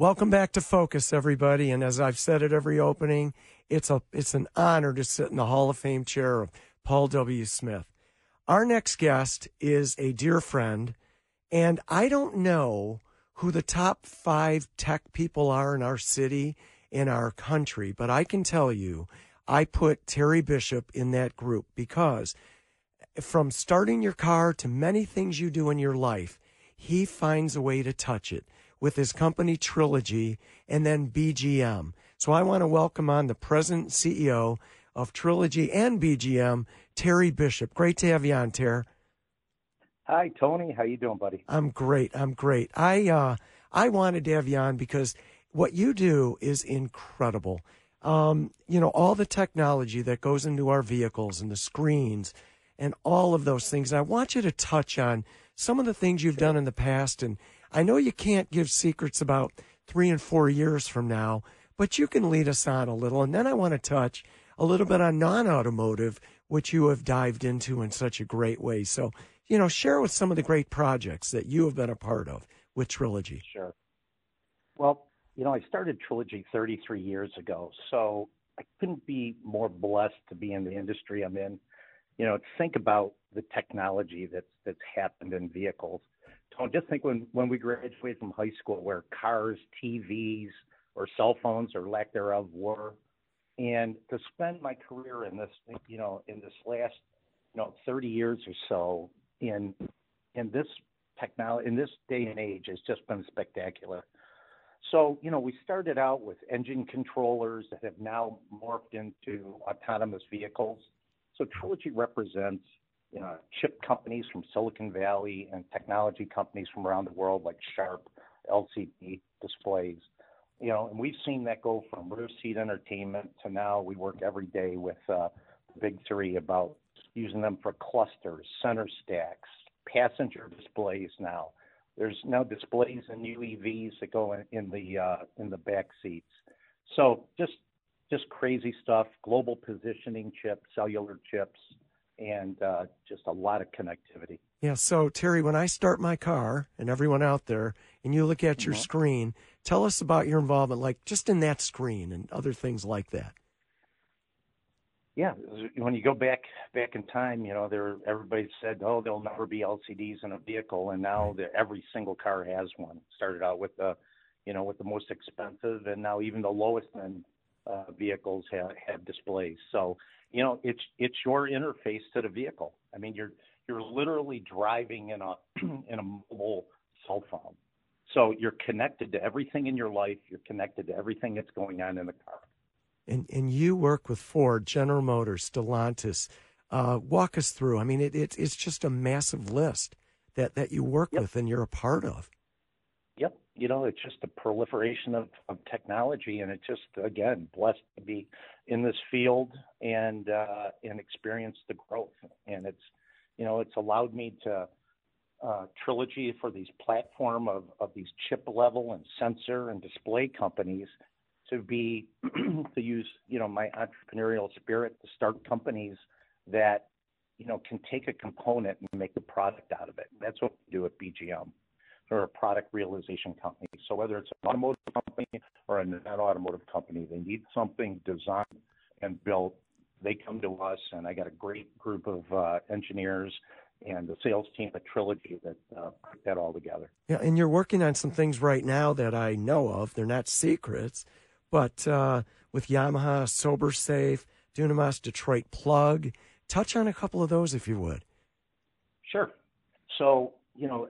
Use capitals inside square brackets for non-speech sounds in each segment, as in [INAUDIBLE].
Welcome back to Focus, everybody. And as I've said at every opening, it's a it's an honor to sit in the Hall of Fame chair of Paul W. Smith. Our next guest is a dear friend, and I don't know who the top five tech people are in our city, in our country, but I can tell you, I put Terry Bishop in that group because from starting your car to many things you do in your life, he finds a way to touch it with his company Trilogy and then BGM. So I want to welcome on the president CEO of Trilogy and BGM, Terry Bishop. Great to have you on, Terry. Hi, Tony. How you doing, buddy? I'm great. I'm great. I uh, I wanted to have you on because what you do is incredible. Um, you know, all the technology that goes into our vehicles and the screens and all of those things. And I want you to touch on some of the things you've done in the past and I know you can't give secrets about three and four years from now, but you can lead us on a little. And then I want to touch a little bit on non automotive, which you have dived into in such a great way. So, you know, share with some of the great projects that you have been a part of with Trilogy. Sure. Well, you know, I started Trilogy 33 years ago, so I couldn't be more blessed to be in the industry I'm in. You know, think about the technology that's that's happened in vehicles don't just think when when we graduated from high school where cars, TVs, or cell phones or lack thereof were, and to spend my career in this, you know, in this last, you know, 30 years or so in in this technology in this day and age has just been spectacular. So, you know, we started out with engine controllers that have now morphed into autonomous vehicles. So Trilogy represents you know, chip companies from Silicon Valley and technology companies from around the world like Sharp, LCD displays. You know, and we've seen that go from rear seat entertainment to now we work every day with uh, the big three about using them for clusters, center stacks, passenger displays now. There's now displays in new EVs that go in, in the uh, in the back seats. So just just crazy stuff. Global positioning chips, cellular chips, and uh, just a lot of connectivity. Yeah. So, Terry, when I start my car and everyone out there, and you look at your mm-hmm. screen, tell us about your involvement, like just in that screen and other things like that. Yeah, when you go back back in time, you know, there everybody said, "Oh, there'll never be LCDs in a vehicle," and now the, every single car has one. Started out with the, you know, with the most expensive, and now even the lowest end uh, vehicles have, have displays. So you know, it's it's your interface to the vehicle. I mean, you're you're literally driving in a [CLEARS THROAT] in a mobile cell phone. So you're connected to everything in your life. You're connected to everything that's going on in the car. And and you work with Ford, General Motors, Stellantis. Uh, walk us through. I mean, it, it, it's just a massive list that that you work yep. with and you're a part of. You know, it's just a proliferation of, of technology, and it's just again blessed to be in this field and uh, and experience the growth. And it's you know it's allowed me to uh, trilogy for these platform of of these chip level and sensor and display companies to be [CLEARS THROAT] to use you know my entrepreneurial spirit to start companies that you know can take a component and make a product out of it. That's what we do at BGM or a product realization company. So whether it's an automotive company or a non-automotive company, they need something designed and built. They come to us, and I got a great group of uh, engineers and the sales team at Trilogy that uh, put that all together. Yeah, and you're working on some things right now that I know of. They're not secrets, but uh, with Yamaha, Sober Safe, Dunamis, Detroit Plug. Touch on a couple of those if you would. Sure. So you know,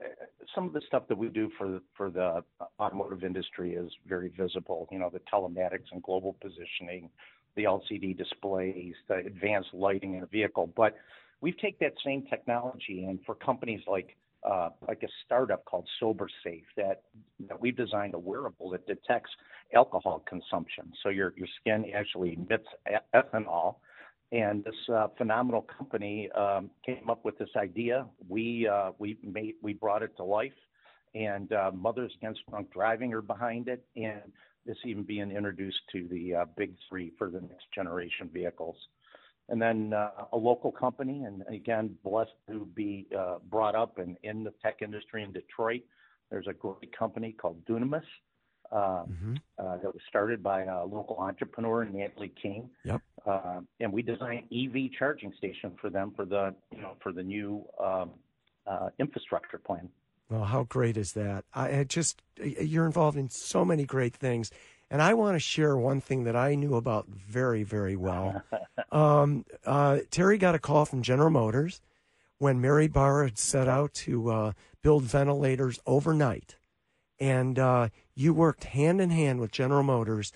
some of the stuff that we do for for the automotive industry is very visible. You know, the telematics and global positioning, the LCD displays, the advanced lighting in a vehicle. But we've take that same technology and for companies like uh, like a startup called Sober Safe that that we've designed a wearable that detects alcohol consumption. So your your skin actually emits ethanol and this uh, phenomenal company um, came up with this idea. We uh, we made we brought it to life, and uh, Mothers Against Drunk Driving are behind it, and this even being introduced to the uh, big three for the next generation vehicles. And then uh, a local company, and again blessed to be uh, brought up in, in the tech industry in Detroit. There's a great company called Dunamis. uh, mm-hmm. uh, that was started by a local entrepreneur, Natalie King. Yep. Uh, and we designed EV charging station for them for the you know for the new um, uh, infrastructure plan. Well, how great is that? I, I just you're involved in so many great things. And I want to share one thing that I knew about very, very well. [LAUGHS] um, uh, Terry got a call from General Motors when Mary Barra had set out to uh, build ventilators overnight. And uh, you worked hand in hand with General Motors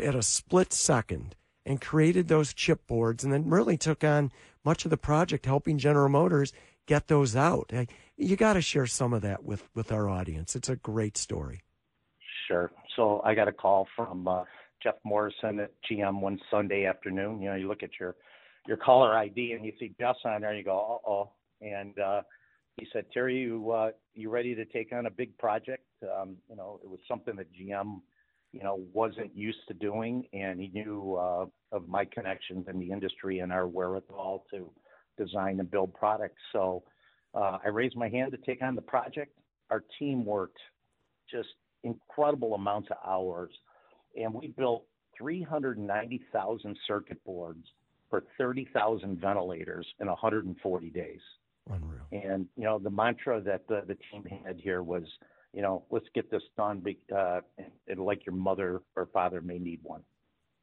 at a split second and created those chipboards and then really took on much of the project helping General Motors get those out. You got to share some of that with, with our audience. It's a great story. Sure. So I got a call from uh, Jeff Morrison at GM one Sunday afternoon. You know, you look at your your caller ID and you see Jeff's on there, and you go, "Uh oh." And uh, he said, "Terry, you uh, you ready to take on a big project?" Um, you know, it was something that GM, you know, wasn't used to doing, and he knew uh, of my connections in the industry and our wherewithal to design and build products. So uh, I raised my hand to take on the project. Our team worked just incredible amounts of hours, and we built 390,000 circuit boards for 30,000 ventilators in 140 days. Unreal. And you know the mantra that the, the team had here was, you know, let's get this done. Uh, and like your mother or father may need one.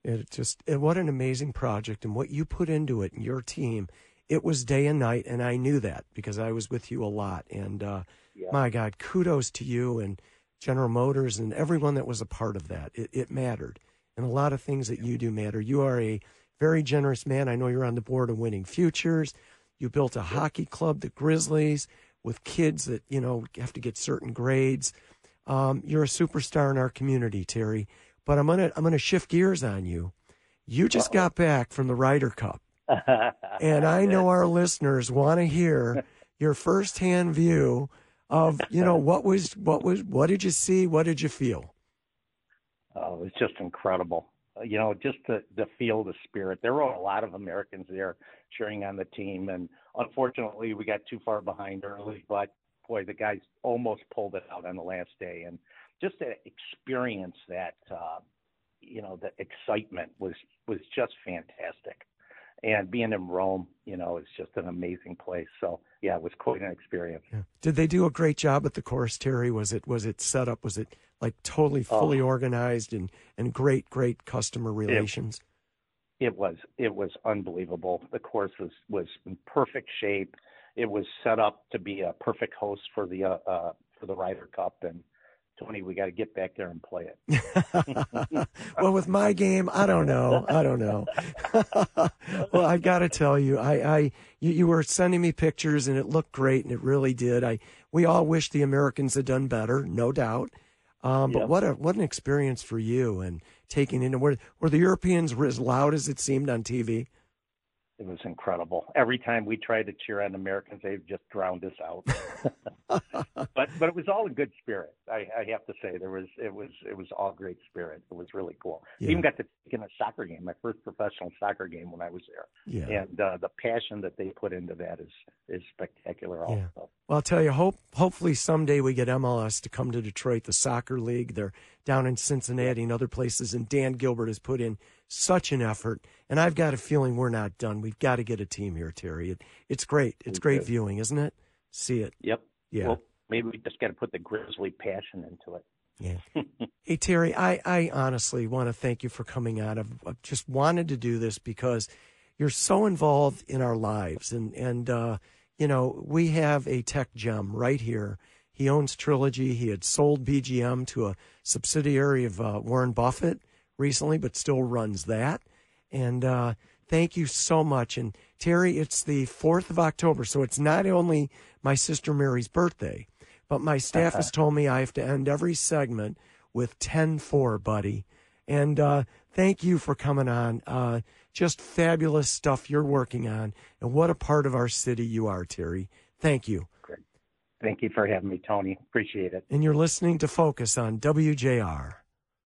It just it, what an amazing project and what you put into it and your team. It was day and night, and I knew that because I was with you a lot. And uh, yeah. my God, kudos to you and General Motors and everyone that was a part of that. It, it mattered. And a lot of things that you do matter. You are a very generous man. I know you're on the board of Winning Futures. You built a hockey club, the Grizzlies, with kids that, you know, have to get certain grades. Um, you're a superstar in our community, Terry. But I'm gonna I'm gonna shift gears on you. You just Uh-oh. got back from the Ryder Cup. and I [LAUGHS] know our listeners want to hear [LAUGHS] your firsthand view of you know what was what was what did you see? What did you feel? Oh, it was just incredible. Uh, you know, just to, to feel the spirit. There were a lot of Americans there cheering on the team, and unfortunately, we got too far behind early. But boy, the guys almost pulled it out on the last day, and just to experience that, uh, you know, the excitement was was just fantastic and being in Rome, you know, is just an amazing place. So yeah, it was quite an experience. Yeah. Did they do a great job at the course, Terry? Was it was it set up? Was it like totally fully oh. organized and and great great customer relations? It, it was it was unbelievable. The course was was in perfect shape. It was set up to be a perfect host for the uh, uh, for the Ryder Cup, and Tony, we got to get back there and play it. [LAUGHS] well, with my game, I don't know. I don't know. [LAUGHS] well, I've got to tell you, I, I, you, you, were sending me pictures, and it looked great, and it really did. I, we all wish the Americans had done better, no doubt. Um, but yep. what a what an experience for you, and taking in were were the Europeans were as loud as it seemed on TV? It was incredible. Every time we tried to cheer on Americans, they've just drowned us out. [LAUGHS] but but it was all in good spirit. I, I have to say there was it was it was all great spirit. It was really cool. Yeah. Even got to take in a soccer game, my first professional soccer game when I was there. Yeah. And uh, the passion that they put into that is is spectacular. Also. Yeah. Well, I'll tell you, hope hopefully someday we get MLS to come to Detroit, the soccer league. They're down in Cincinnati and other places, and Dan Gilbert has put in such an effort. And I've got a feeling we're not done. We've got to get a team here, Terry. It, it's great. It's we great viewing, isn't it? See it. Yep. Yeah. Well, maybe we just got to put the Grizzly passion into it. Yeah. [LAUGHS] hey, Terry, I, I honestly want to thank you for coming out. I've, I've, just wanted to do this because you're so involved in our lives. And, and uh, you know, we have a tech gem right here. He owns Trilogy. He had sold BGM to a subsidiary of uh, Warren Buffett recently, but still runs that. And uh, thank you so much. And Terry, it's the 4th of October, so it's not only my sister Mary's birthday, but my staff has [LAUGHS] told me I have to end every segment with 10 4, buddy. And uh, thank you for coming on. Uh, just fabulous stuff you're working on. And what a part of our city you are, Terry. Thank you. Great. Thank you for having me, Tony. Appreciate it. And you're listening to Focus on WJR.